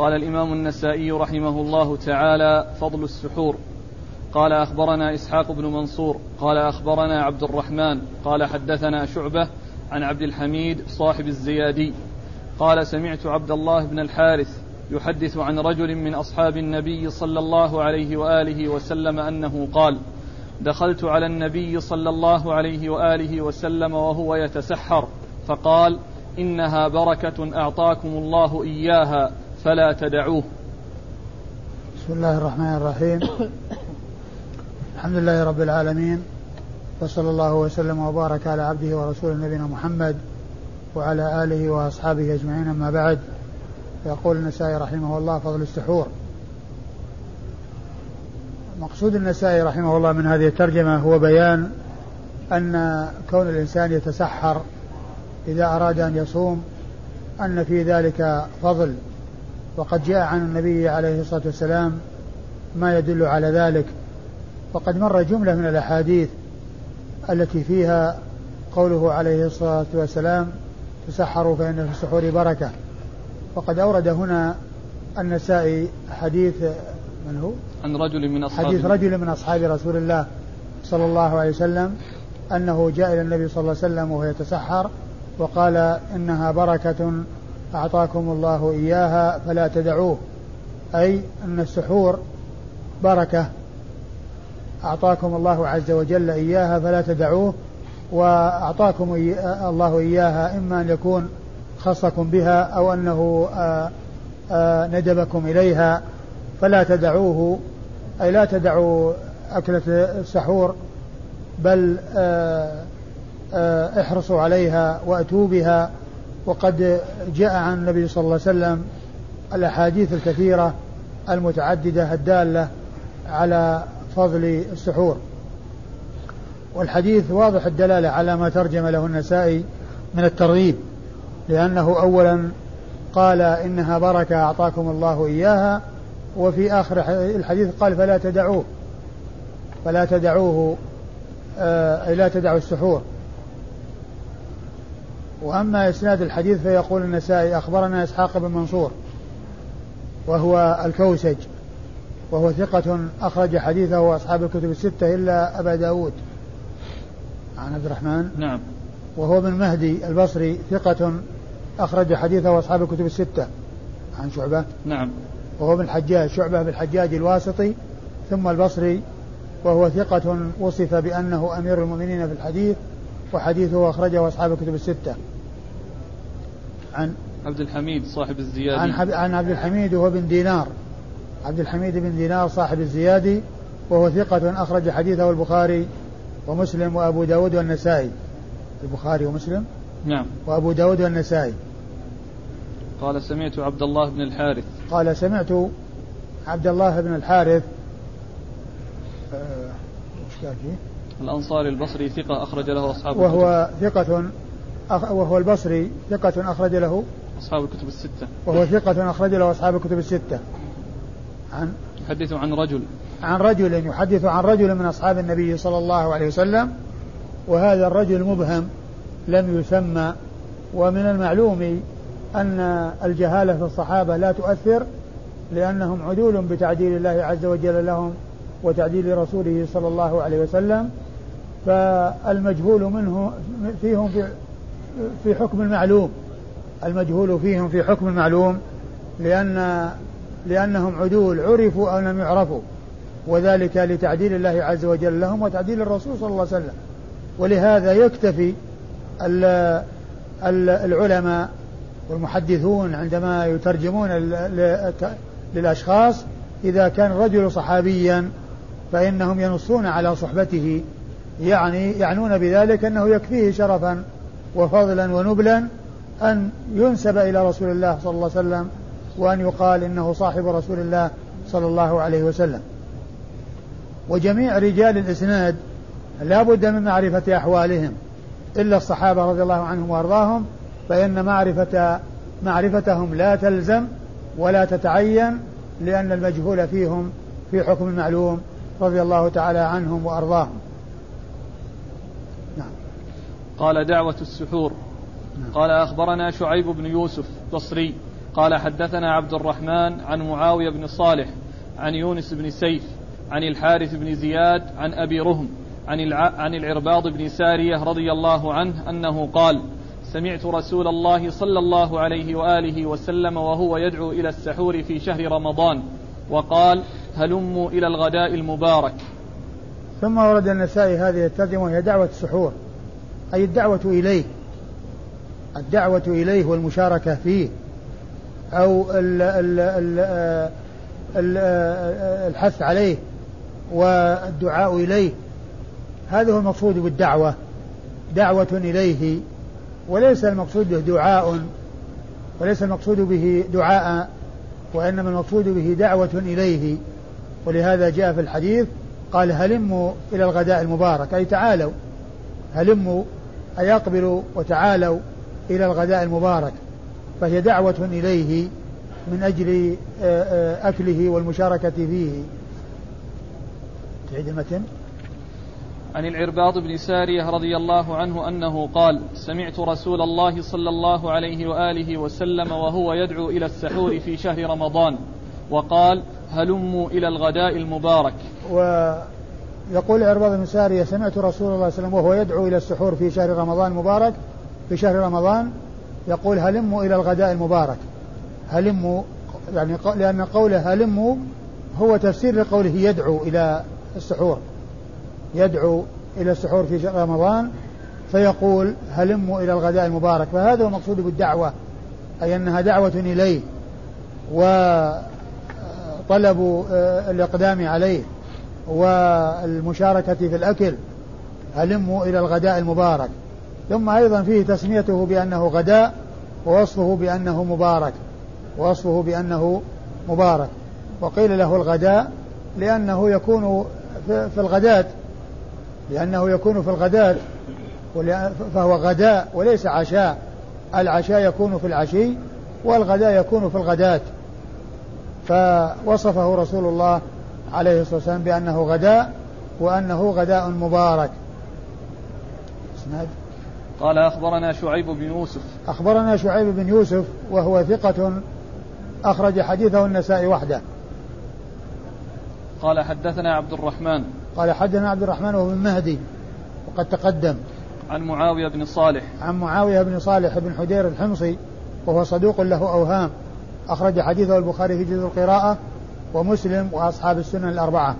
قال الإمام النسائي رحمه الله تعالى فضل السحور. قال أخبرنا إسحاق بن منصور قال أخبرنا عبد الرحمن قال حدثنا شعبة عن عبد الحميد صاحب الزيادي. قال سمعت عبد الله بن الحارث يحدث عن رجل من أصحاب النبي صلى الله عليه وآله وسلم أنه قال دخلت على النبي صلى الله عليه وآله وسلم وهو يتسحر فقال إنها بركة أعطاكم الله إياها فلا تدعوه. بسم الله الرحمن الرحيم. الحمد لله رب العالمين وصلى الله وسلم وبارك على عبده ورسوله نبينا محمد وعلى آله وأصحابه أجمعين أما بعد. يقول النسائي رحمه الله فضل السحور. مقصود النسائي رحمه الله من هذه الترجمة هو بيان أن كون الإنسان يتسحر إذا أراد أن يصوم أن في ذلك فضل. وقد جاء عن النبي عليه الصلاة والسلام ما يدل على ذلك. وقد مر جملة من الأحاديث التي فيها قوله عليه الصلاة والسلام تسحروا فإن في السحور بركة. وقد أورد هنا النسائي حديث من هو؟ عن رجل من أصحاب حديث رجل من أصحاب رسول الله صلى الله عليه وسلم أنه جاء إلى النبي صلى الله عليه وسلم وهو يتسحر وقال إنها بركة أعطاكم الله إياها فلا تدعوه. أي أن السحور بركة. أعطاكم الله عز وجل إياها فلا تدعوه وأعطاكم الله إياها إما أن يكون خصكم بها أو أنه ندبكم إليها فلا تدعوه. أي لا تدعوا أكلة السحور بل احرصوا عليها وأتوا بها. وقد جاء عن النبي صلى الله عليه وسلم الأحاديث الكثيرة المتعددة الدالة على فضل السحور. والحديث واضح الدلالة على ما ترجم له النسائي من الترغيب لأنه أولا قال إنها بركة أعطاكم الله إياها. وفي آخر الحديث قال فلا تدعوه فلا تدعوه أي لا تدعوا السحور. وأما إسناد الحديث فيقول النسائي أخبرنا إسحاق بن منصور وهو الكوسج وهو ثقة أخرج حديثه أصحاب الكتب الستة إلا أبا داود. عن عبد الرحمن؟ نعم. وهو ابن مهدي البصري ثقة أخرج حديثه أصحاب الكتب الستة. عن شعبة؟ نعم. وهو ابن الحجاج شعبة بن الحجاج الواسطي ثم البصري وهو ثقة وصف بأنه أمير المؤمنين في الحديث وحديثه أخرجه أصحاب الكتب الستة. عن عبد الحميد صاحب الزيادي. عن, حب عن عبد الحميد وهو بن دينار. عبد الحميد بن دينار صاحب الزيادي وهو ثقة أخرج حديثه البخاري ومسلم وأبو داود والنسائي. البخاري ومسلم؟ نعم. وأبو داود والنسائي. قال سمعت عبد الله بن الحارث. قال سمعت عبد الله بن الحارث. وش قال فيه؟ الأنصاري البصري ثقة أخرج له أصحاب وهو ثقة أخ وهو البصري ثقة أخرج له أصحاب الكتب الستة. وهو ثقة أخرج له أصحاب الكتب الستة. عن يحدث عن رجل. عن رجل يحدث عن رجل من أصحاب النبي صلى الله عليه وسلم وهذا الرجل مبهم لم يسمى ومن المعلوم أن الجهالة في الصحابة لا تؤثر لأنهم عدول بتعديل الله عز وجل لهم وتعديل رسوله صلى الله عليه وسلم فالمجهول منه فيهم في في حكم المعلوم. المجهول فيهم في حكم المعلوم لأن لأنهم عدول عرفوا أو لم يعرفوا. وذلك لتعديل الله عز وجل لهم وتعديل الرسول صلى الله عليه وسلم. ولهذا يكتفي العلماء والمحدثون عندما يترجمون للأشخاص إذا كان الرجل صحابيا فإنهم ينصون على صحبته يعني يعنون بذلك أنه يكفيه شرفا وفضلا ونبلا أن ينسب إلى رسول الله صلى الله عليه وسلم وأن يقال إنه صاحب رسول الله صلى الله عليه وسلم. وجميع رجال الإسناد لا بد من معرفة أحوالهم إلا الصحابة رضي الله عنهم وأرضاهم فإن معرفة معرفتهم لا تلزم ولا تتعين لأن المجهول فيهم في حكم المعلوم رضي الله تعالى عنهم وأرضاهم. قال دعوة السحور. قال أخبرنا شعيب بن يوسف بصري قال حدثنا عبد الرحمن عن معاوية بن صالح عن يونس بن سيف عن الحارث بن زياد عن أبي رهم عن. عن العرباض بن سارية رضي الله عنه أنه قال سمعت رسول الله صلى الله عليه وآله وسلم وهو يدعو إلى السحور في شهر رمضان وقال هلموا إلى الغداء المبارك ثم ورد النسائي هذه الترجمة وهي دعوة السحور أي الدعوة إليه. الدعوة إليه والمشاركة فيه. أو ال ال ال الحث عليه والدعاء إليه. هذا هو المقصود بالدعوة. دعوة إليه. وليس المقصود به دعاء وليس المقصود به دعاء وإنما المقصود به دعوة إليه. ولهذا جاء في الحديث قال هلموا إلى الغداء المبارك. أي تعالوا هلموا أي أقبلوا وتعالوا إلى الغداء المبارك فهي دعوة إليه من أجل آه، آه، أكله والمشاركة فيه. تعيد المتن. عن العرباض بن سارية رضي الله عنه أنه قال سمعت رسول الله صلى الله عليه وآله وسلم وهو يدعو إلى السحور في شهر رمضان وقال هلموا إلى الغداء المبارك. ويقول العرباض بن سارية سمعت رسول الله صلى الله عليه وسلم وهو يدعو إلى السحور في شهر رمضان المبارك في شهر رمضان يقول هلموا إلى الغداء المبارك. هلموا يعني لأن قوله هلموا هو تفسير لقوله يدعو إلى السحور. يدعو إلى السحور في رمضان فيقول هلموا إلى الغداء المبارك. فهذا هو المقصود بالدعوة أي أنها دعوة إليه وطلب آه، الإقدام عليه. والمشاركة في الأكل هلموا إلى الغداء المبارك. ثم أيضا فيه تسميته بأنه غداء ووصفه بأنه مبارك ووصفه بأنه مبارك. وقيل له الغداء لأنه يكون في الغداة لأنه يكون في الغداة فهو غداء وليس عشاء. العشاء يكون في العشي والغداء يكون في الغداة. فوصفه رسول الله عليه الصلاة والسلام بأنه غداء وأنه غداء مبارك. إسناد؟ قال أخبرنا شعيب بن يوسف. أخبرنا شعيب بن يوسف وهو ثقة أخرج حديثه النسائي وحده. قال حدثنا عبد الرحمن. قال حدثنا عبد الرحمن وهو بن مهدي وقد تقدم. عن معاوية بن صالح. عن معاوية بن صالح بن حدير الحمصي وهو صدوق له أوهام. أخرج حديثه البخاري في جزء القراءة ومسلم وأصحاب السنن الأربعة.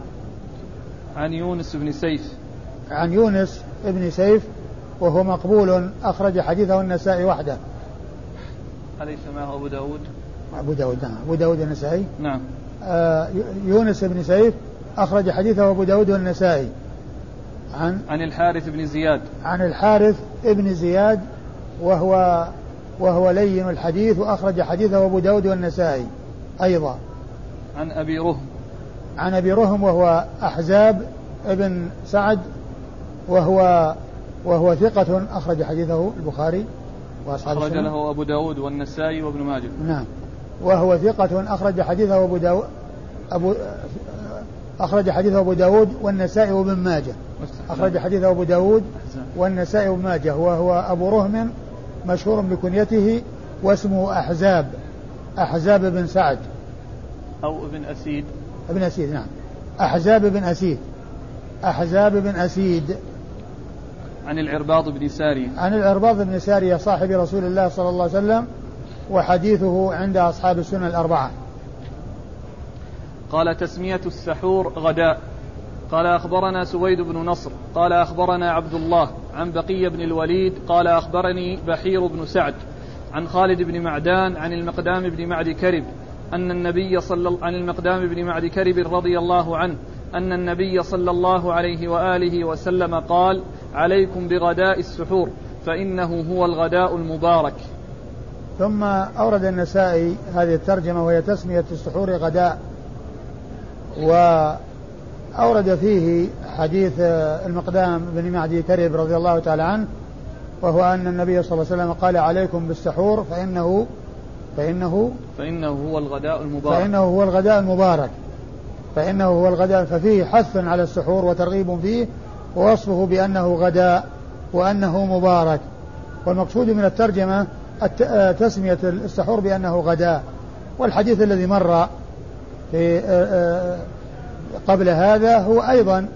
عن يونس بن سيف. عن يونس بن سيف وهو مقبول أخرج حديثه النسائي وحده. أليس معه أبو داود؟ أبو داود نعم. أبو داود النسائي. نعم. آه يونس بن سيف أخرج حديثه أبو داود والنسائي عن؟ عن الحارث بن زياد. عن الحارث بن زياد وهو وهو لين الحديث وأخرج حديثه أبو داود والنسائي أيضا. عن أبي رهم. عن أبي رهم وهو أحزاب ابن سعد وهو وهو ثقة أخرج حديثه البخاري وأصحاب أخرج له أبو داود والنسائي وابن ماجه. نعم. وهو ثقة أخرج حديثه أبو داود أبو أخرج حديثه أبو داود والنسائي وابن ماجه. أخرج حديثه أبو داود والنسائي وابن ماجه. وهو أبو رهم مشهور بكنيته واسمه أحزاب أحزاب بن سعد. أو ابن أسيد؟ ابن أسيد نعم. أحزاب بن أسيد. أحزاب بن أسيد. عن العرباض بن سارية عن العرباض بن سارية صاحب رسول الله صلى الله عليه وسلم وحديثه عند أصحاب السنن الأربعة. قال تسمية السحور غداء. قال أخبرنا سويد بن نصر. قال أخبرنا عبد الله عن بقي بن الوليد. قال أخبرني بحير بن سعد عن خالد بن معدان عن المقدام بن معد كرب. أن النبي صلى عن المقدام بن معد كرب رضي الله عنه أن النبي صلى الله عليه وآله وسلم قال عليكم بغداء السحور فإنه هو الغداء المبارك. ثم أورد النسائي هذه الترجمة وهي تسمية السحور غداء وأورد فيه حديث المقدام بن معدي كرب رضي الله تعالى عنه وهو أن النبي صلى الله عليه وسلم قال عليكم بالسحور فإنه فإنه فإنه هو الغداء المبارك. فإنه هو الغداء المبارك. فإنه هو الغداء ففيه حث على السحور وترغيب فيه ووصفه بأنه غداء وأنه مبارك. والمقصود من الترجمة تسمية السحور بأنه غداء. والحديث الذي مر في قبل هذا هو أيضا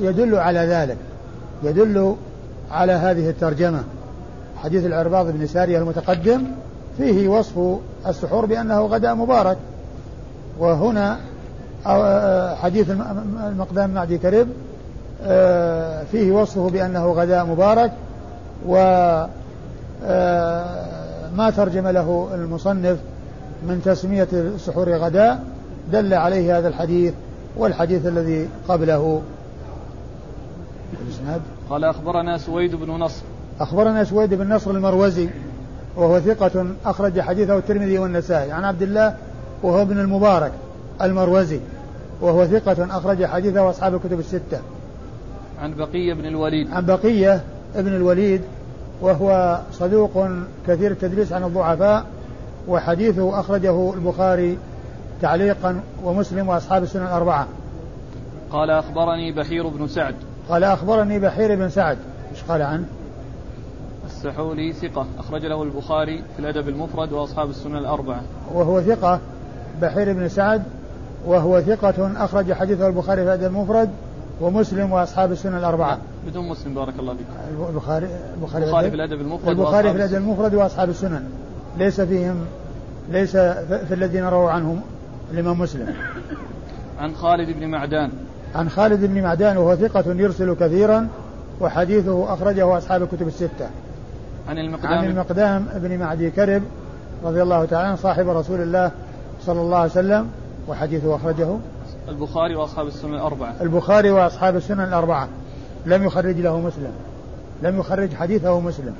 يدل على ذلك. يدل على هذه الترجمة. حديث العرباض بن سارية المتقدم فيه وصف السحور بأنه غداء مبارك. وهنا حديث المقدام معدي كرب فيه وصفه بأنه غداء مبارك. وما ترجم له المصنف من تسمية السحور غداء دل عليه هذا الحديث والحديث الذي قبله. قال أخبرنا سويد بن نصر. أخبرنا سويد بن نصر المروزي. وهو ثقة أخرج حديثه الترمذي والنسائي عن عبد الله وهو ابن المبارك المروزي وهو ثقة أخرج حديثه أصحاب الكتب الستة. عن بقية بن الوليد. عن بقية ابن الوليد وهو صدوق كثير التدليس عن الضعفاء وحديثه أخرجه البخاري تعليقا ومسلم وأصحاب السنن الأربعة. قال أخبرني بحير بن سعد. قال أخبرني بحير بن سعد إيش قال عنه؟ السحولي ثقة. أخرج له البخاري في الأدب المفرد وأصحاب السنن الأربعة. وهو ثقة بحير بن سعد وهو ثقة أخرج حديثه البخاري في الأدب المفرد ومسلم وأصحاب السنن الأربعة. بدون مسلم بارك الله فيك. البخاري البخاري, البخاري في الأدب المفرد البخاري في الأدب المفرد وأصحاب السنن. ليس فيهم ليس في الذين رووا عنهم الإمام مسلم. عن خالد بن معدان. عن خالد بن معدان وهو ثقة يرسل كثيرا وحديثه أخرجه أصحاب الكتب الستة. عن المقدام. عن المقدام بن معدي كرب رضي الله تعالى عنه صاحب رسول الله صلى الله عليه وسلم وحديثه أخرجه البخاري وأصحاب السنن الأربعة. البخاري وأصحاب السنن الأربعة. لم يخرج له مسلم. لم يخرج حديثه مسلم.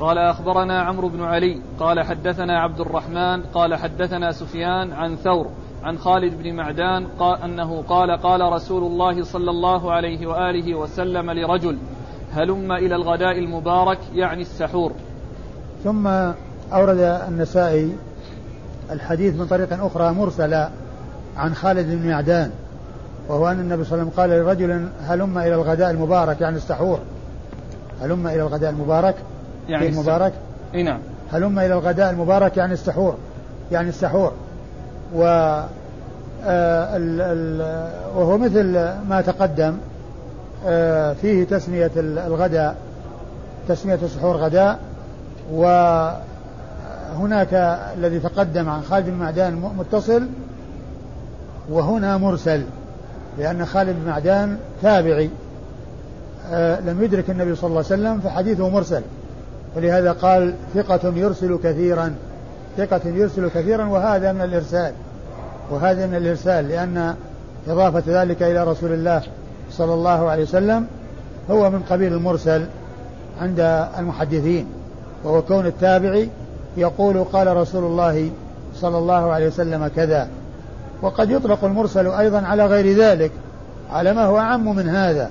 قال أخبرنا عمرو بن علي. قال حدثنا عبد الرحمن. قال حدثنا سفيان عن ثور عن خالد بن معدان قال أنه قال قال رسول الله صلى الله عليه وآله وسلم لرجل هلم إلى الغداء المبارك يعني السحور. ثم أورد النسائي الحديث من طريق أخرى مرسلة عن خالد بن معدان وهو أن النبي صلى الله عليه وسلم قال لرجل هلم إلى الغداء المبارك يعني السحور. هلم إلى الغداء المبارك؟ يعني المبارك نعم. هلم إلى الغداء المبارك يعني السحور يعني السحور. و آه، وهو مثل ما تقدم فيه تسمية الغداء تسمية السحور غداء وهناك الذي تقدم عن خالد بن معدان متصل وهنا مرسل لأن خالد بن معدان تابعي آه، لم يدرك النبي صلى الله عليه وسلم فحديثه مرسل ولهذا قال ثقة يرسل كثيرا ثقة يرسل كثيرا وهذا من الإرسال وهذا من الإرسال لأن إضافة ذلك إلى رسول الله صلى الله عليه وسلم هو من قبيل المرسل عند المحدثين وهو كون التابعي يقول قال رسول الله صلى الله عليه وسلم كذا. وقد يطلق المرسل أيضا على غير ذلك على ما هو أعم من هذا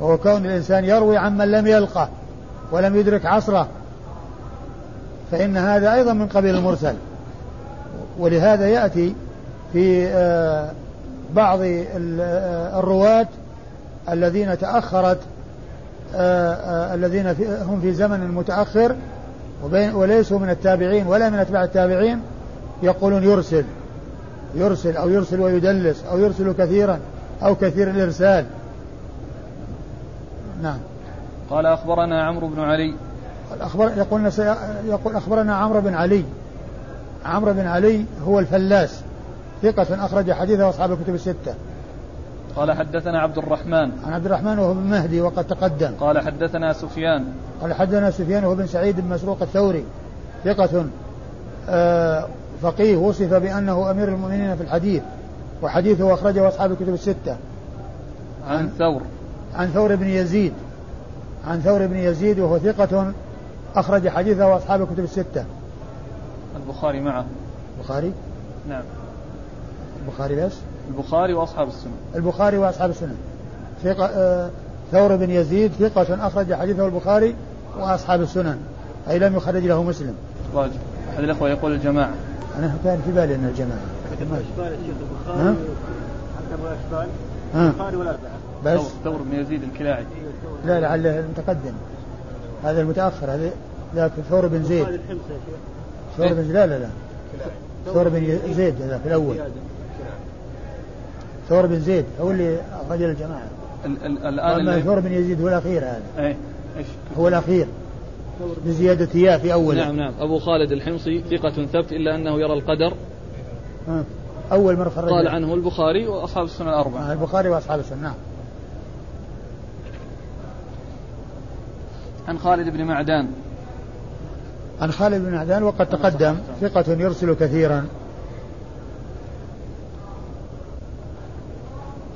وهو كون الإنسان يروي عمن لم يلقه ولم يدرك عصره. فإن هذا أيضا من قبيل المرسل. ولهذا يأتي في آه، بعض آه، الرواة الذين تأخرت آه، آه، الذين هم في زمن متأخر وليسوا من التابعين ولا من أتباع التابعين يقولون يرسل يرسل أو يرسل ويدلس أو يرسل كثيرا أو كثير الإرسال. نعم. قال أخبرنا عمرو بن علي. أخبر يقول, يقول أخبرنا عمرو بن علي. عمرو بن علي هو الفلاس ثقة أخرج حديثه أصحاب الكتب الستة. قال حدثنا عبد الرحمن. عن عبد الرحمن وهو بن مهدي وقد تقدم. قال حدثنا سفيان. قال حدثنا سفيان وهو بن سعيد بن مسروق الثوري. ثقة آه فقيه وصف بأنه أمير المؤمنين في الحديث وحديثه أخرجه أصحاب الكتب الستة. عن, عن ثور. عن ثور بن يزيد. عن ثور بن يزيد وهو ثقة أخرج حديثه أصحاب الكتب الستة. البخاري معه. البخاري؟ نعم. البخاري بس؟ البخاري وأصحاب السنن البخاري وأصحاب السنن ثقة آه ثور بن يزيد ثقة أخرج حديثه البخاري وأصحاب السنن أي لم يخرج له مسلم. واجب. أحد الأخوة يقول الجماعة. أنا كان في بالي أن الجماعة. البخاري البخاري والأربعة بس؟ ثور بن يزيد الكلاعي. لا لعله المتقدم. هذا المتأخر هذا ذاك ثور بن زيد. هذا ثور بن لا لا لا. ثور بن زيد ذاك الأول. ثور بن زيد هو اللي رجل الجماعة. ال- ال- الآن أما اللي- ثور بن يزيد هو الأخير هذا. إيه إيش؟ هو الأخير. بزيادة ياء في أول. نعم نعم. أبو خالد الحمصي ثقة ثبت إلا أنه يرى القدر. أول مرة خرج. قال عنه البخاري وأصحاب السنة الأربعة. آه، البخاري وأصحاب السنة نعم. عن خالد بن معدان. عن خالد بن عدان وقد تقدم ثقة يرسل كثيرا.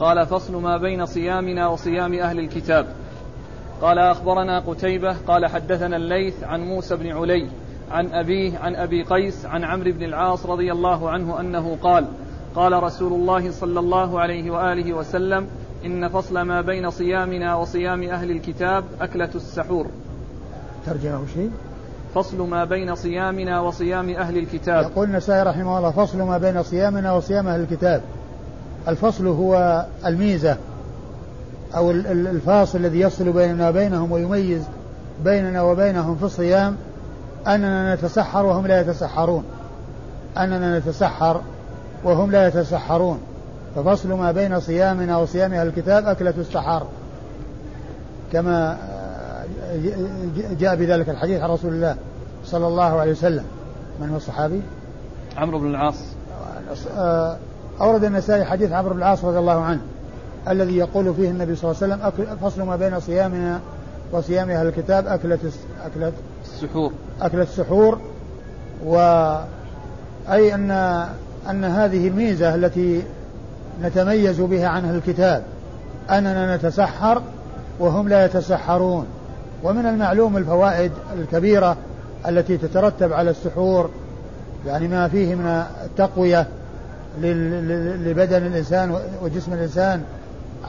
قال فصل ما بين صيامنا وصيام أهل الكتاب. قال أخبرنا قتيبة قال حدثنا الليث عن موسى بن علي عن أبيه عن أبي قيس عن عمرو بن العاص رضي الله عنه أنه قال قال رسول الله صلى الله عليه وآله وسلم إن فصل ما بين صيامنا وصيام أهل الكتاب أكلة السحور. ترجمة شيء فصل ما بين صيامنا وصيام أهل الكتاب. يقول النسائي رحمه الله فصل ما بين صيامنا وصيام أهل الكتاب. الفصل هو الميزة أو ال- ال- الفاصل الذي يفصل بيننا وبينهم ويميز بيننا وبينهم في الصيام أننا نتسحر وهم لا يتسحرون. أننا نتسحر وهم لا يتسحرون. ففصل ما بين صيامنا وصيام أهل الكتاب أكلة السحر. كما آه، جاء بذلك الحديث عن رسول الله صلى الله عليه وسلم. من هو الصحابي؟ عمرو بن العاص. آه، أورد النسائي حديث عمرو بن العاص رضي الله عنه الذي يقول فيه النبي صلى الله عليه وسلم فصل ما بين صيامنا وصيام أهل الكتاب أكلة أكلة السحور. أكلة السحور و أي أن أن هذه الميزة التي نتميز بها عن أهل الكتاب أننا نتسحر وهم لا يتسحرون. ومن المعلوم الفوائد الكبيرة التي تترتب على السحور يعني ما فيه من التقوية لبدن الإنسان وجسم الإنسان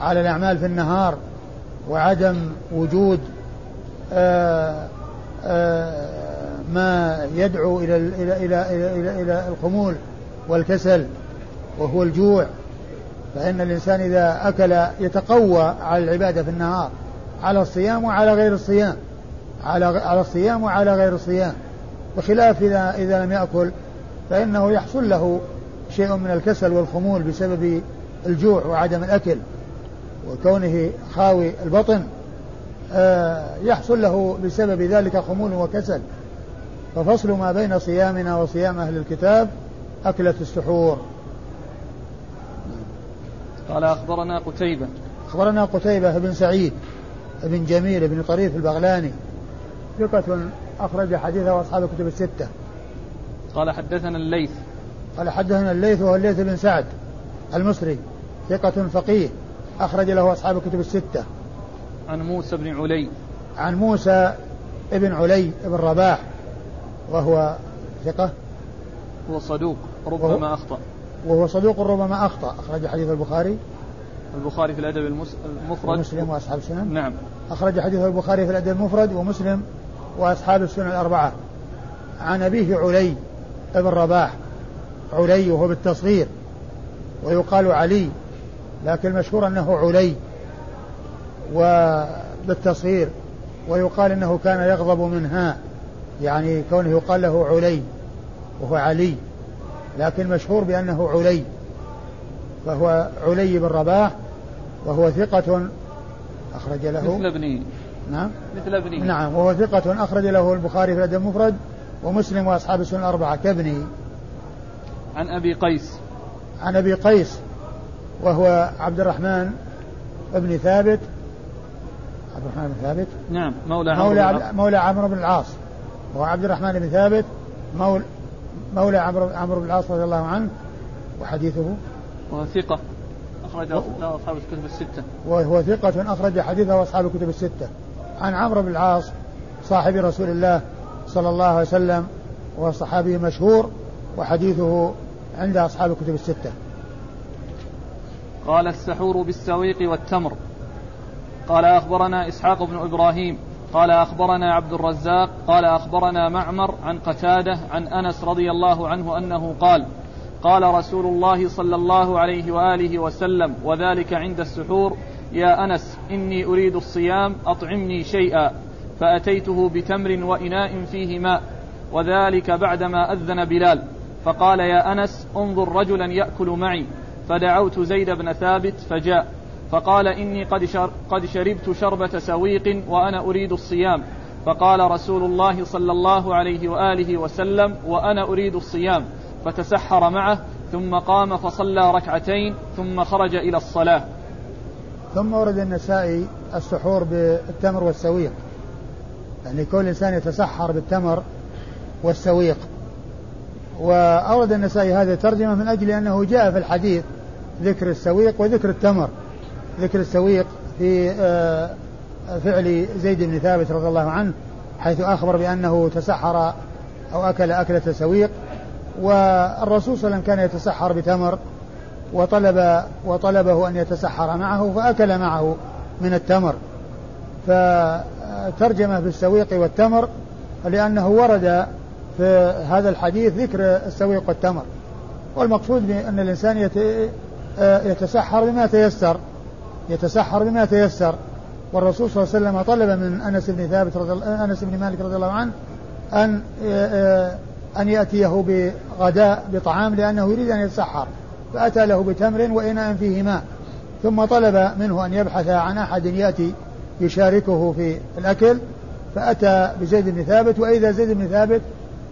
على الأعمال في النهار وعدم وجود آه، آه، ما يدعو إلى إلى إلى إلى, إلى الخمول والكسل وهو الجوع. فإن الإنسان إذا أكل يتقوى على العبادة في النهار على الصيام وعلى غير الصيام على على الصيام وعلى غير الصيام. بخلاف إذا إذا لم يأكل فإنه يحصل له شيء من الكسل والخمول بسبب الجوع وعدم الأكل وكونه خاوي البطن آه، يحصل له بسبب ذلك خمول وكسل. ففصل ما بين صيامنا وصيام أهل الكتاب أكلة السحور. قال أخبرنا قتيبة. أخبرنا قتيبة بن سعيد بن جميل بن طريف البغلاني ثقة أخرج حديثه أصحاب الكتب الستة. قال حدثنا الليث. قال حدثنا الليث وهو الليث بن سعد المصري ثقة فقيه أخرج له أصحاب الكتب الستة. عن موسى بن علي. عن موسى ابن علي بن رباح وهو ثقة. هو صدوق ربما أخطأ. وهو صدوق ربما أخطأ. أخرج حديث البخاري. البخاري في الأدب المفرد. ومسلم وأصحاب السنن. نعم. أخرج حديث البخاري في الأدب المفرد ومسلم وأصحاب السنن الأربعة. عن أبيه علي بن رباح علي وهو بالتصغير ويقال علي لكن المشهور أنه علي وبالتصغير ويقال أنه كان يغضب منها يعني كونه يقال له علي وهو علي لكن مشهور بأنه علي فهو علي بن رباح وهو ثقة أخرج له. مثل ابنه. نعم. مثل ابنه. نعم وهو ثقة أخرج له البخاري في الأدب المفرد ومسلم وأصحاب السنن الأربعة كابنه. عن أبي قيس. عن أبي قيس وهو عبد الرحمن بن ثابت. عبد الرحمن بن ثابت؟ نعم مولى عمرو مولى العاص. مولى عمرو بن العاص. وهو عبد الرحمن بن ثابت مولى مولى عمرو عمرو بن العاص رضي الله عنه وحديثه. وهو ثقة أخرج له أصحاب الكتب الستة. وهو ثقة أخرج حديثه أصحاب الكتب الستة. عن عمرو بن العاص صاحب رسول الله صلى الله عليه وسلم وهو صحابي مشهور وحديثه عند أصحاب الكتب الستة. قال السحور بالسويق والتمر. قال أخبرنا إسحاق بن إبراهيم. قال أخبرنا عبد الرزاق. قال أخبرنا معمر عن قتادة عن أنس رضي الله عنه أنه قال قال رسول الله صلى الله عليه وآله وسلم وذلك عند السحور يا أنس إني أريد الصيام أطعمني شيئا. فأتيته بتمر وإناء فيه ماء وذلك بعدما أذن بلال. فقال يا أنس انظر رجلا يأكل معي. فدعوت زيد بن ثابت فجاء. فقال إني قد, شر قد شربت شربة سويق وأنا أريد الصيام. فقال رسول الله صلى الله عليه وآله وسلم وأنا أريد الصيام. فتسحر معه ثم قام فصلى ركعتين ثم خرج إلى الصلاة. ثم ورد النسائي السحور بالتمر والسويق. يعني كل إنسان يتسحر بالتمر والسويق. وأورد النسائي هذه الترجمة من أجل أنه جاء في الحديث ذكر السويق وذكر التمر. ذكر السويق في آه، فعل زيد بن ثابت رضي الله عنه حيث أخبر بأنه تسحر أو أكل أكلة سويق والرسول صلى الله عليه وسلم كان يتسحر بتمر وطلب وطلبه أن يتسحر معه فأكل معه من التمر. فترجمه بالسويق والتمر لأنه ورد في هذا الحديث ذكر السويق والتمر. والمقصود بأن الإنسان يتسحر بما تيسر يتسحر بما تيسر. والرسول صلى الله عليه وسلم طلب من أنس بن ثابت رضي الله أنس بن مالك رضي الله عنه أن أن يأتيه بغداء بطعام لأنه يريد أن يتسحر. فأتى له بتمر وإناء فيه ماء ثم طلب منه أن يبحث عن أحد يأتي يشاركه في الأكل. فأتى بزيد بن ثابت وإذا زيد بن ثابت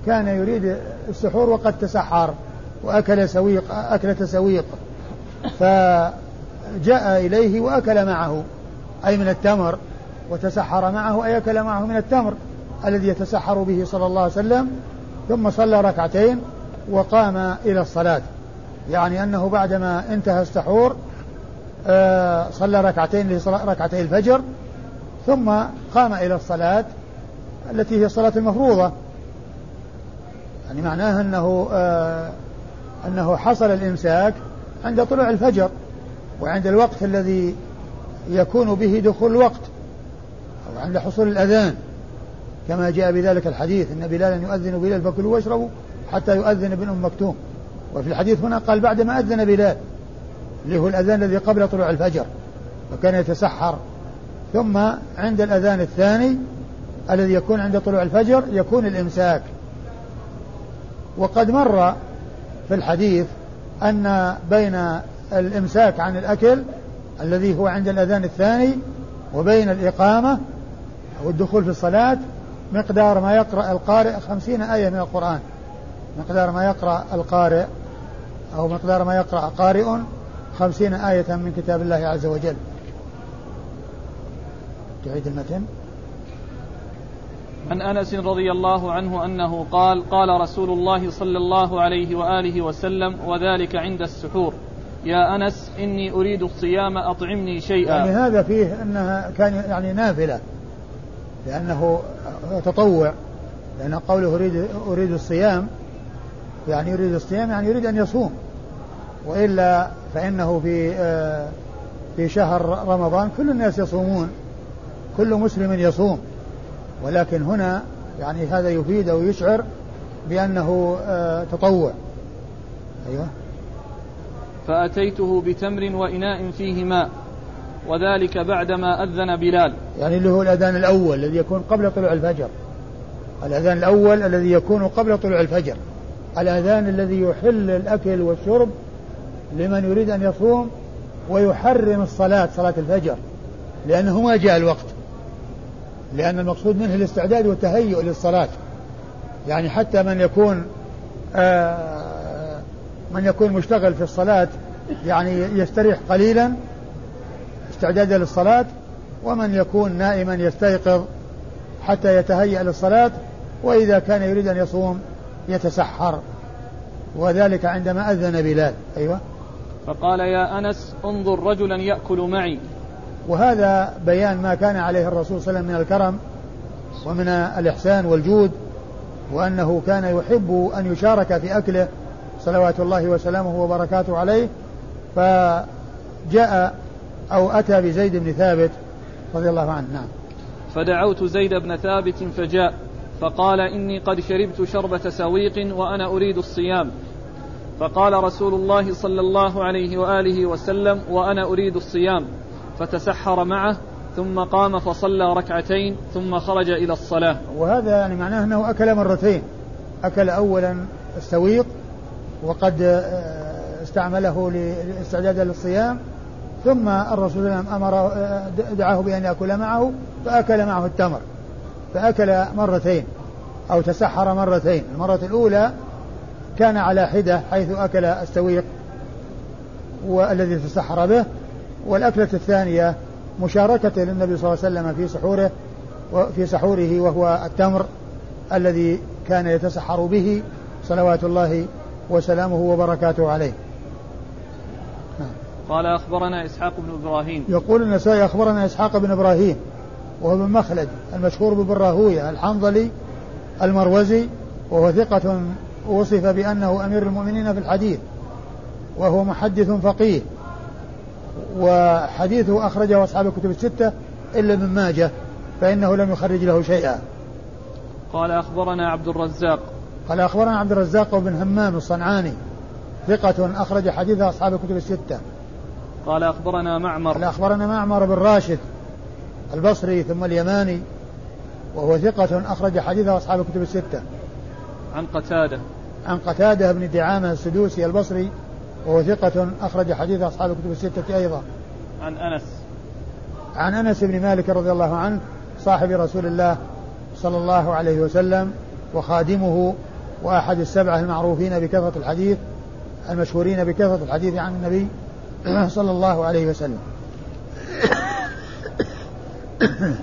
كان يريد السحور وقد تسحر وأكل سويق أكلة سويق. فجاء إليه وأكل معه أي من التمر وتسحر معه أي أكل معه من التمر الذي يتسحر به صلى الله عليه وسلم. ثم صلى ركعتين وقام إلى الصلاة. يعني أنه بعدما انتهى السحور آه، صلى ركعتين ركعتي الفجر ثم قام إلى الصلاة التي هي الصلاة المفروضة. يعني معناها أنه آه، أنه حصل الإمساك عند طلوع الفجر وعند الوقت الذي يكون به دخول الوقت أو عند حصول الأذان. كما جاء بذلك الحديث إن بلالا يؤذن بلال فكلوا واشربوا حتى يؤذن ابن أم مكتوم. وفي الحديث هنا قال بعدما أذن بلال اللي هو الأذان الذي قبل طلوع الفجر وكان يتسحر. ثم عند الأذان الثاني الذي يكون عند طلوع الفجر يكون الإمساك. وقد مر في الحديث أن بين الإمساك عن الأكل الذي هو عند الأذان الثاني وبين الإقامة أو الدخول في الصلاة مقدار ما يقرأ القارئ خمسين آية من القرآن. مقدار ما يقرأ القارئ أو مقدار ما يقرأ قارئ خمسين آية من كتاب الله عز وجل. تعيد المتن. عن أنس رضي الله عنه أنه قال قال رسول الله صلى الله عليه وآله وسلم وذلك عند السحور. يا أنس إني أريد الصيام أطعمني شيئا. يعني هذا فيه أنها كان يعني نافلة لأنه تطوع لأن قوله أريد أريد الصيام يعني يريد الصيام يعني يريد أن يصوم. وإلا فإنه في آه، في شهر رمضان كل الناس يصومون كل مسلم يصوم. ولكن هنا يعني هذا يفيد أو يشعر بأنه آه، تطوع. أيوه. فأتيته بتمر وإناء فيه ماء وذلك بعدما أذن بلال. يعني اللي هو الأذان الأول الذي يكون قبل طلوع الفجر. الأذان الأول الذي يكون قبل طلوع الفجر. الأذان الذي يحل الأكل والشرب لمن يريد أن يصوم ويحرم الصلاة صلاة الفجر لأنه ما جاء الوقت. لأن المقصود منه الاستعداد والتهيؤ للصلاة. يعني حتى من يكون آه من يكون مشتغل في الصلاة يعني يستريح قليلا استعدادا للصلاة ومن يكون نائما يستيقظ حتى يتهيأ للصلاة وإذا كان يريد أن يصوم يتسحر. وذلك عندما أذن بلال. أيوة. فقال يا أنس انظر رجلا يأكل معي. وهذا بيان ما كان عليه الرسول صلى الله عليه وسلم من الكرم ومن الإحسان والجود وأنه كان يحب أن يشارك في أكله صلوات الله وسلامه وبركاته عليه. فجاء أو أتى بزيد بن ثابت رضي الله عنه نعم. فدعوت زيد بن ثابت فجاء فقال إني قد شربت شربة سويق وأنا أريد الصيام. فقال رسول الله صلى الله عليه وآله وسلم وأنا أريد الصيام. فتسحر معه ثم قام فصلى ركعتين ثم خرج إلى الصلاة. وهذا يعني معناه أنه أكل مرتين. أكل أولا السويق وقد آه، استعمله لاستعدادا للصيام ثم الرسول صلى الله عليه وسلم أمر آه، دعاه بأن يأكل معه فأكل معه التمر. فأكل مرتين أو تسحر مرتين. المرة الأولى كان على حدة حيث أكل السويق والذي تسحر به والأكلة الثانية مشاركة للنبي صلى الله عليه وسلم في سحوره وفي سحوره وهو التمر الذي كان يتسحر به صلوات الله وسلامه وبركاته عليه. نعم. قال أخبرنا إسحاق بن إبراهيم. يقول النسائي أخبرنا إسحاق بن إبراهيم وهو بن مخلد المشهور بابن راهوية الحنظلي المروزي وهو ثقة وصف بأنه أمير المؤمنين في الحديث وهو محدث فقيه. وحديثه أخرجه أصحاب الكتب الستة إلا من ماجه فإنه لم يخرج له شيئا. قال أخبرنا عبد الرزاق. قال أخبرنا عبد الرزاق بن همام الصنعاني ثقة أخرج حديث أصحاب الكتب الستة. قال أخبرنا معمر. قال أخبرنا معمر بن راشد البصري ثم اليماني وهو ثقة أخرج حديث أصحاب الكتب الستة. عن قتادة. عن قتادة بن دعامة السدوسي البصري وهو ثقة أخرج حديث أصحاب الكتب الستة أيضا. عن أنس. عن أنس بن مالك رضي الله عنه صاحب رسول الله صلى الله عليه وسلم وخادمه وأحد السبعة المعروفين بكثرة الحديث المشهورين بكثرة الحديث عن النبي صلى الله عليه وسلم.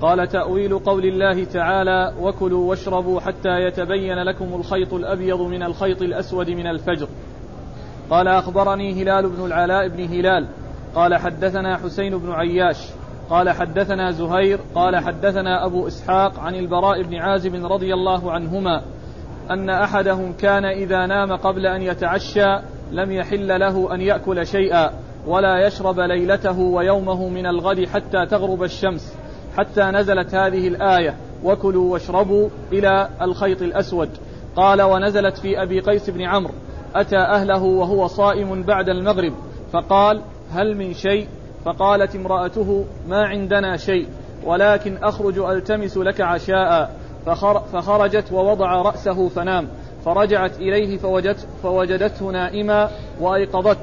قال تأويل قول الله تعالى وكلوا واشربوا حتى يتبين لكم الخيط الأبيض من الخيط الأسود من الفجر. قال أخبرني هلال بن العلاء بن هلال. قال حدثنا حسين بن عياش. قال حدثنا زهير. قال حدثنا أبو إسحاق عن البراء بن عازب رضي الله عنهما أن أحدهم كان إذا نام قبل أن يتعشى لم يحل له أن يأكل شيئا ولا يشرب ليلته ويومه من الغد حتى تغرب الشمس حتى نزلت هذه الآية وكلوا واشربوا إلى الخيط الأسود قال ونزلت في أبي قيس بن عمرو أتى أهله وهو صائم بعد المغرب فقال هل من شيء؟ فقالت امرأته ما عندنا شيء ولكن أخرج ألتمس لك عشاء. فخرجت ووضع رأسه فنام فرجعت إليه فوجدت فوجدته نائما وأيقظت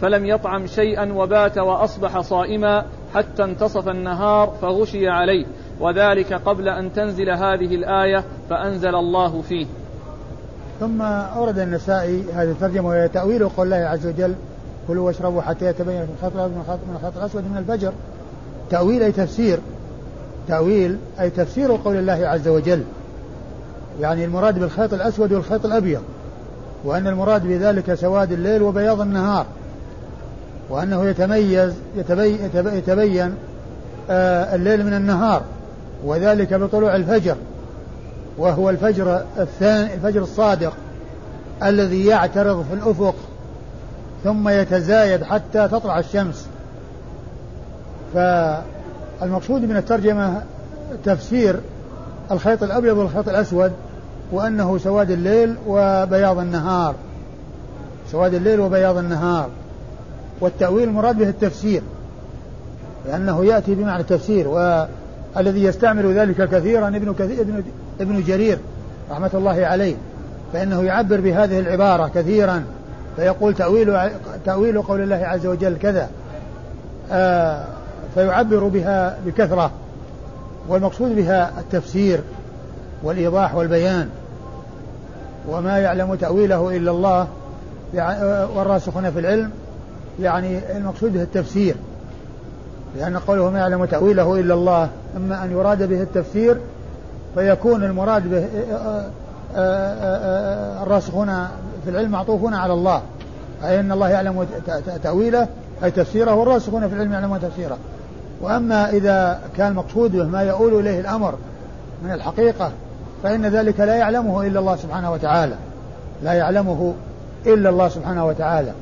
فلم يطعم شيئا وبات وأصبح صائما حتى انتصف النهار فغشي عليه وذلك قبل أن تنزل هذه الآية فأنزل الله فيه. ثم أورد النسائي هذه الترجمة وهي تأويل قول الله عز وجل كلوا واشربوا حتى يتبين الخيط الأبيض من الخيط الأسود من الفجر تأويل أي تفسير. تأويل أي تفسير قول الله عز وجل. يعني المراد بالخيط الأسود والخيط الأبيض. وأن المراد بذلك سواد الليل وبياض النهار. وأنه يتميز يتبين, يتبين آه الليل من النهار. وذلك بطلوع الفجر. وهو الفجر الثاني الفجر الصادق الذي يعترض في الأفق ثم يتزايد حتى تطلع الشمس. فالمقصود من الترجمة تفسير الخيط الأبيض والخيط الأسود وأنه سواد الليل وبياض النهار. سواد الليل وبياض النهار. والتأويل المراد به التفسير لأنه يأتي بمعنى التفسير والذي يستعمل ذلك كثيرا ابن كثير ابن, ابن جرير رحمة الله عليه فإنه يعبر بهذه العبارة كثيرا فيقول تأويل تأويل قول الله عز وجل كذا آه فيعبر بها بكثرة والمقصود بها التفسير والإيضاح والبيان وما يعلم تأويله إلا الله والراسخون في العلم يعني المقصود به التفسير لأن قوله ما يعلم تأويله إلا الله إما أن يراد به التفسير فيكون المراد به الراسخون في العلم معطوفون على الله. أي أن الله يعلم تأويله أي تفسيره والراسخون في العلم يعلمون تفسيره. وأما إذا كان مقصود به ما يؤول إليه الأمر من الحقيقة فإن ذلك لا يعلمه إلا الله سبحانه وتعالى. لا يعلمه إلا الله سبحانه وتعالى.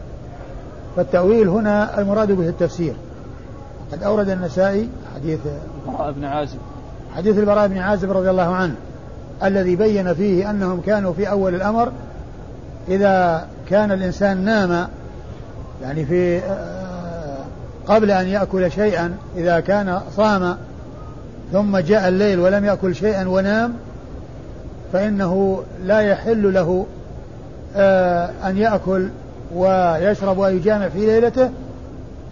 فالتأويل هنا المراد به التفسير. قد أورد النسائي حديث البراء بن عازب. حديث البراء بن عازب رضي الله عنه الذي بين فيه أنهم كانوا في أول الأمر إذا كان الإنسان نام يعني في قبل أن يأكل شيئا إذا كان صام ثم جاء الليل ولم يأكل شيئا ونام فإنه لا يحل له آه، أن يأكل ويشرب ويجامع في ليلته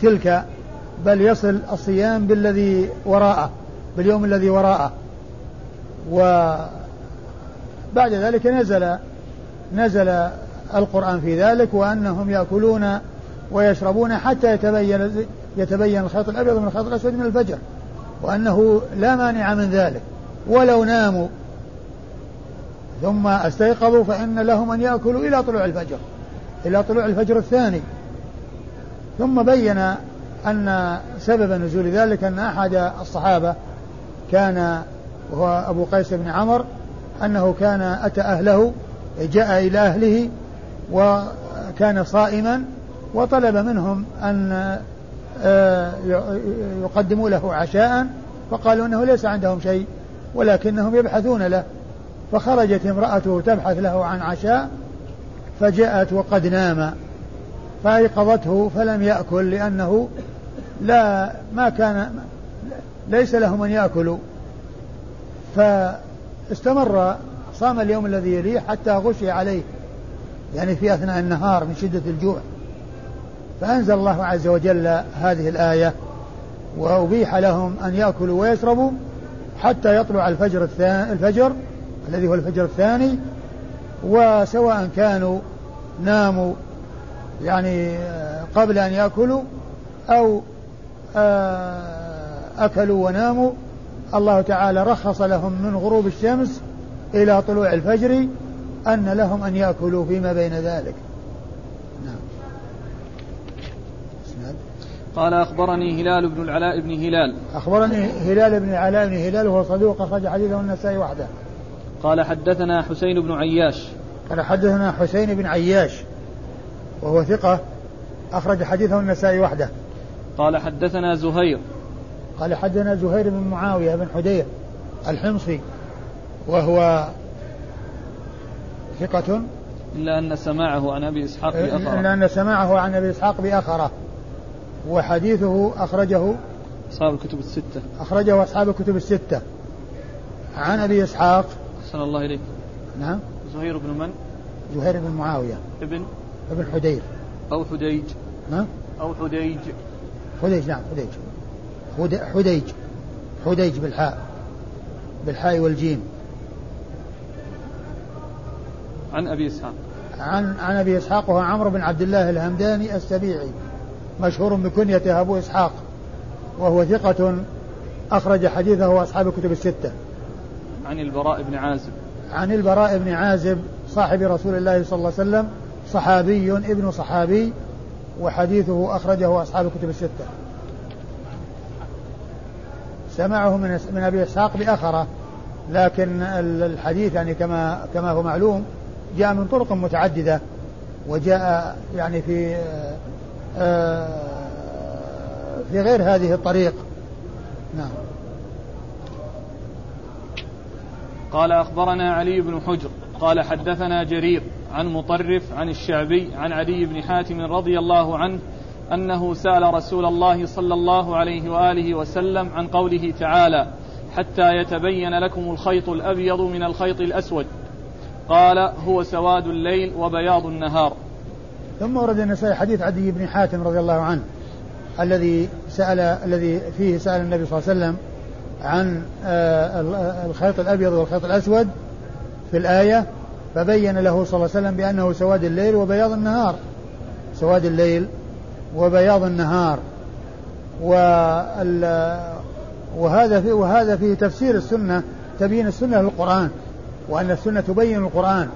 تلك بل يصل الصيام بالذي وراءه. باليوم الذي وراءه. وبعد ذلك نزل نزل القرآن في ذلك وأنهم يأكلون ويشربون حتى يتبين يتبين الخيط الأبيض من الخيط الأسود من الفجر وأنه لا مانع من ذلك. ولو ناموا. ثم استيقظوا فإن لهم أن يأكلوا إلى طلوع الفجر إلى طلوع الفجر الثاني. ثم بين أن سبب نزول ذلك أن أحد الصحابة كان وهو أبو قيس بن عمر أنه كان أتى أهله جاء إلى أهله وكان صائما وطلب منهم أن آه، يقدموا له عشاء فقالوا أنه ليس عندهم شيء ولكنهم يبحثون له. فخرجت امرأته تبحث له عن عشاء فجاءت وقد نام. فأيقظته فلم يأكل لأنه لا ما كان ليس لهم أن يأكلوا. فاستمر صام اليوم الذي يليه حتى غشي عليه يعني في أثناء النهار من شدة الجوع. فأنزل الله عز وجل هذه الآية وأبيح لهم أن يأكلوا ويشربوا حتى يطلع الفجر الثاني الفجر الذي هو الفجر الثاني. وسواء كانوا ناموا يعني قبل أن يأكلوا أو آه، أكلوا وناموا. الله تعالى رخص لهم من غروب الشمس إلى طلوع الفجر أن لهم أن يأكلوا فيما بين ذلك. نعم. قال أخبرني هلال بن العلاء بن هلال. أخبرني هلال بن العلاء بن هلال وهو صدوق أخرج حديثه النسائي وحده. قال حدثنا حسين بن عياش. قال حدثنا حسين بن عياش وهو ثقة أخرج حديثه النسائي وحده. قال حدثنا زهير. قال حدثنا زهير بن معاوية بن حدير الحمصي وهو ثقة؟ إلا أن سماعه عن أبي إسحاق بأخرة. إلا أن سماعه عن أبي إسحاق بأخرة. وحديثه أخرجه أصحاب الكتب الستة. أخرجه أصحاب الكتب الستة. عن أبي إسحاق. أحسن الله إليك. نعم. زهير بن من؟ زهير بن معاوية. ابن؟ ابن حدير. أو حديج. نعم. أو حديج. حديج نعم حديج. حديج حديج بالحاء بالحاء والجيم. عن أبي إسحاق. عن عن أبي إسحاق وهو عمرو بن عبد الله الهمداني السبيعي مشهور بكنيته أبو إسحاق وهو ثقة أخرج حديثه أصحاب الكتب الستة. عن البراء بن عازب. عن البراء بن عازب صاحب رسول الله صلى الله عليه وسلم صحابي ابن صحابي وحديثه أخرجه أصحاب الكتب الستة. سمعه من من أبي إسحاق بأخره. لكن الحديث يعني كما كما هو معلوم جاء من طرق متعددة. وجاء يعني في آه، في غير هذه الطريق. نعم. قال أخبرنا علي بن حجر. قال حدثنا جرير عن مطرف عن الشعبي عن علي بن حاتم رضي الله عنه أنه سأل رسول الله صلى الله عليه وآله وسلم عن قوله تعالى حتى يتبين لكم الخيط الأبيض من الخيط الأسود قال هو سواد الليل وبياض النهار ثم ورد النسائي حديث عدي بن حاتم رضي الله عنه الذي سأل الذي فيه سأل النبي صلى الله عليه وسلم عن آه، الخيط الأبيض والخيط الأسود في الآية فبين له صلى الله عليه وسلم بأنه سواد الليل وبياض النهار. سواد الليل وبياض النهار وهذا في وهذا فيه تفسير السنة تبيين السنة للقرآن وأن السنة تبين القرآن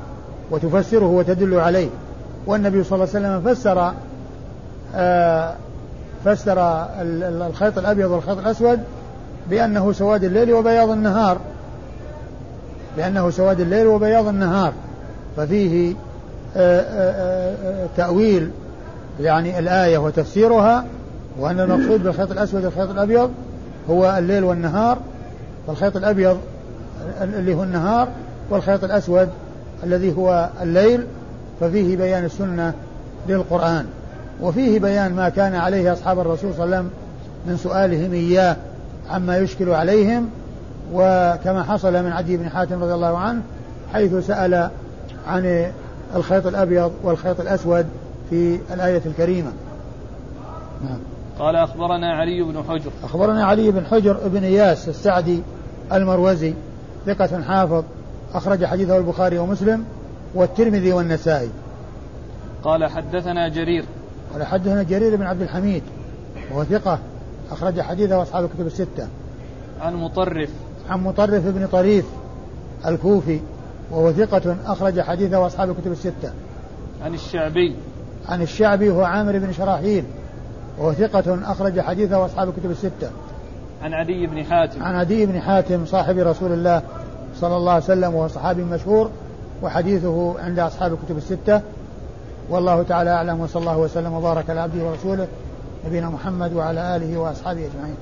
وتفسره وتدل عليه. والنبي صلى الله عليه وسلم فسر آه فسر الخيط الأبيض والخيط الأسود بأنه سواد الليل وبياض النهار. بأنه سواد الليل وبياض النهار. ففيه آه، آه، تأويل يعني الآية وتفسيرها وأن المقصود بالخيط الأسود والخيط الأبيض هو الليل والنهار فالخيط الأبيض اللي هو النهار والخيط الأسود الذي هو الليل ففيه بيان السنة للقرآن. وفيه بيان ما كان عليه أصحاب الرسول صلى الله عليه وسلم من سؤالهم إياه عما يشكل عليهم وكما حصل من عدي بن حاتم رضي الله عنه حيث سأل عن الخيط الأبيض والخيط الأسود في الآية الكريمة. نعم. قال أخبرنا علي بن حجر. أخبرنا علي بن حجر بن إياس السعدي المروزي ثقة حافظ أخرج حديثه البخاري ومسلم والترمذي والنسائي. قال حدثنا جرير. قال حدثنا جرير بن عبد الحميد وهو ثقة أخرج حديثه أصحاب الكتب الستة. عن مطرف. عن مطرف بن طريف الكوفي وهو ثقة أخرج حديثه أصحاب الكتب الستة. عن الشعبي. عن الشعبي هو عامر بن شراحيل وهو ثقة أخرج حديثه أصحاب الكتب الستة. عن عدي بن حاتم. عن عدي بن حاتم صاحب رسول الله صلى الله عليه وسلم وهو صحابي مشهور وحديثه عند أصحاب الكتب الستة. والله تعالى أعلم وصلى الله وسلم وبارك على عبده ورسوله نبينا محمد وعلى آله وأصحابه أجمعين.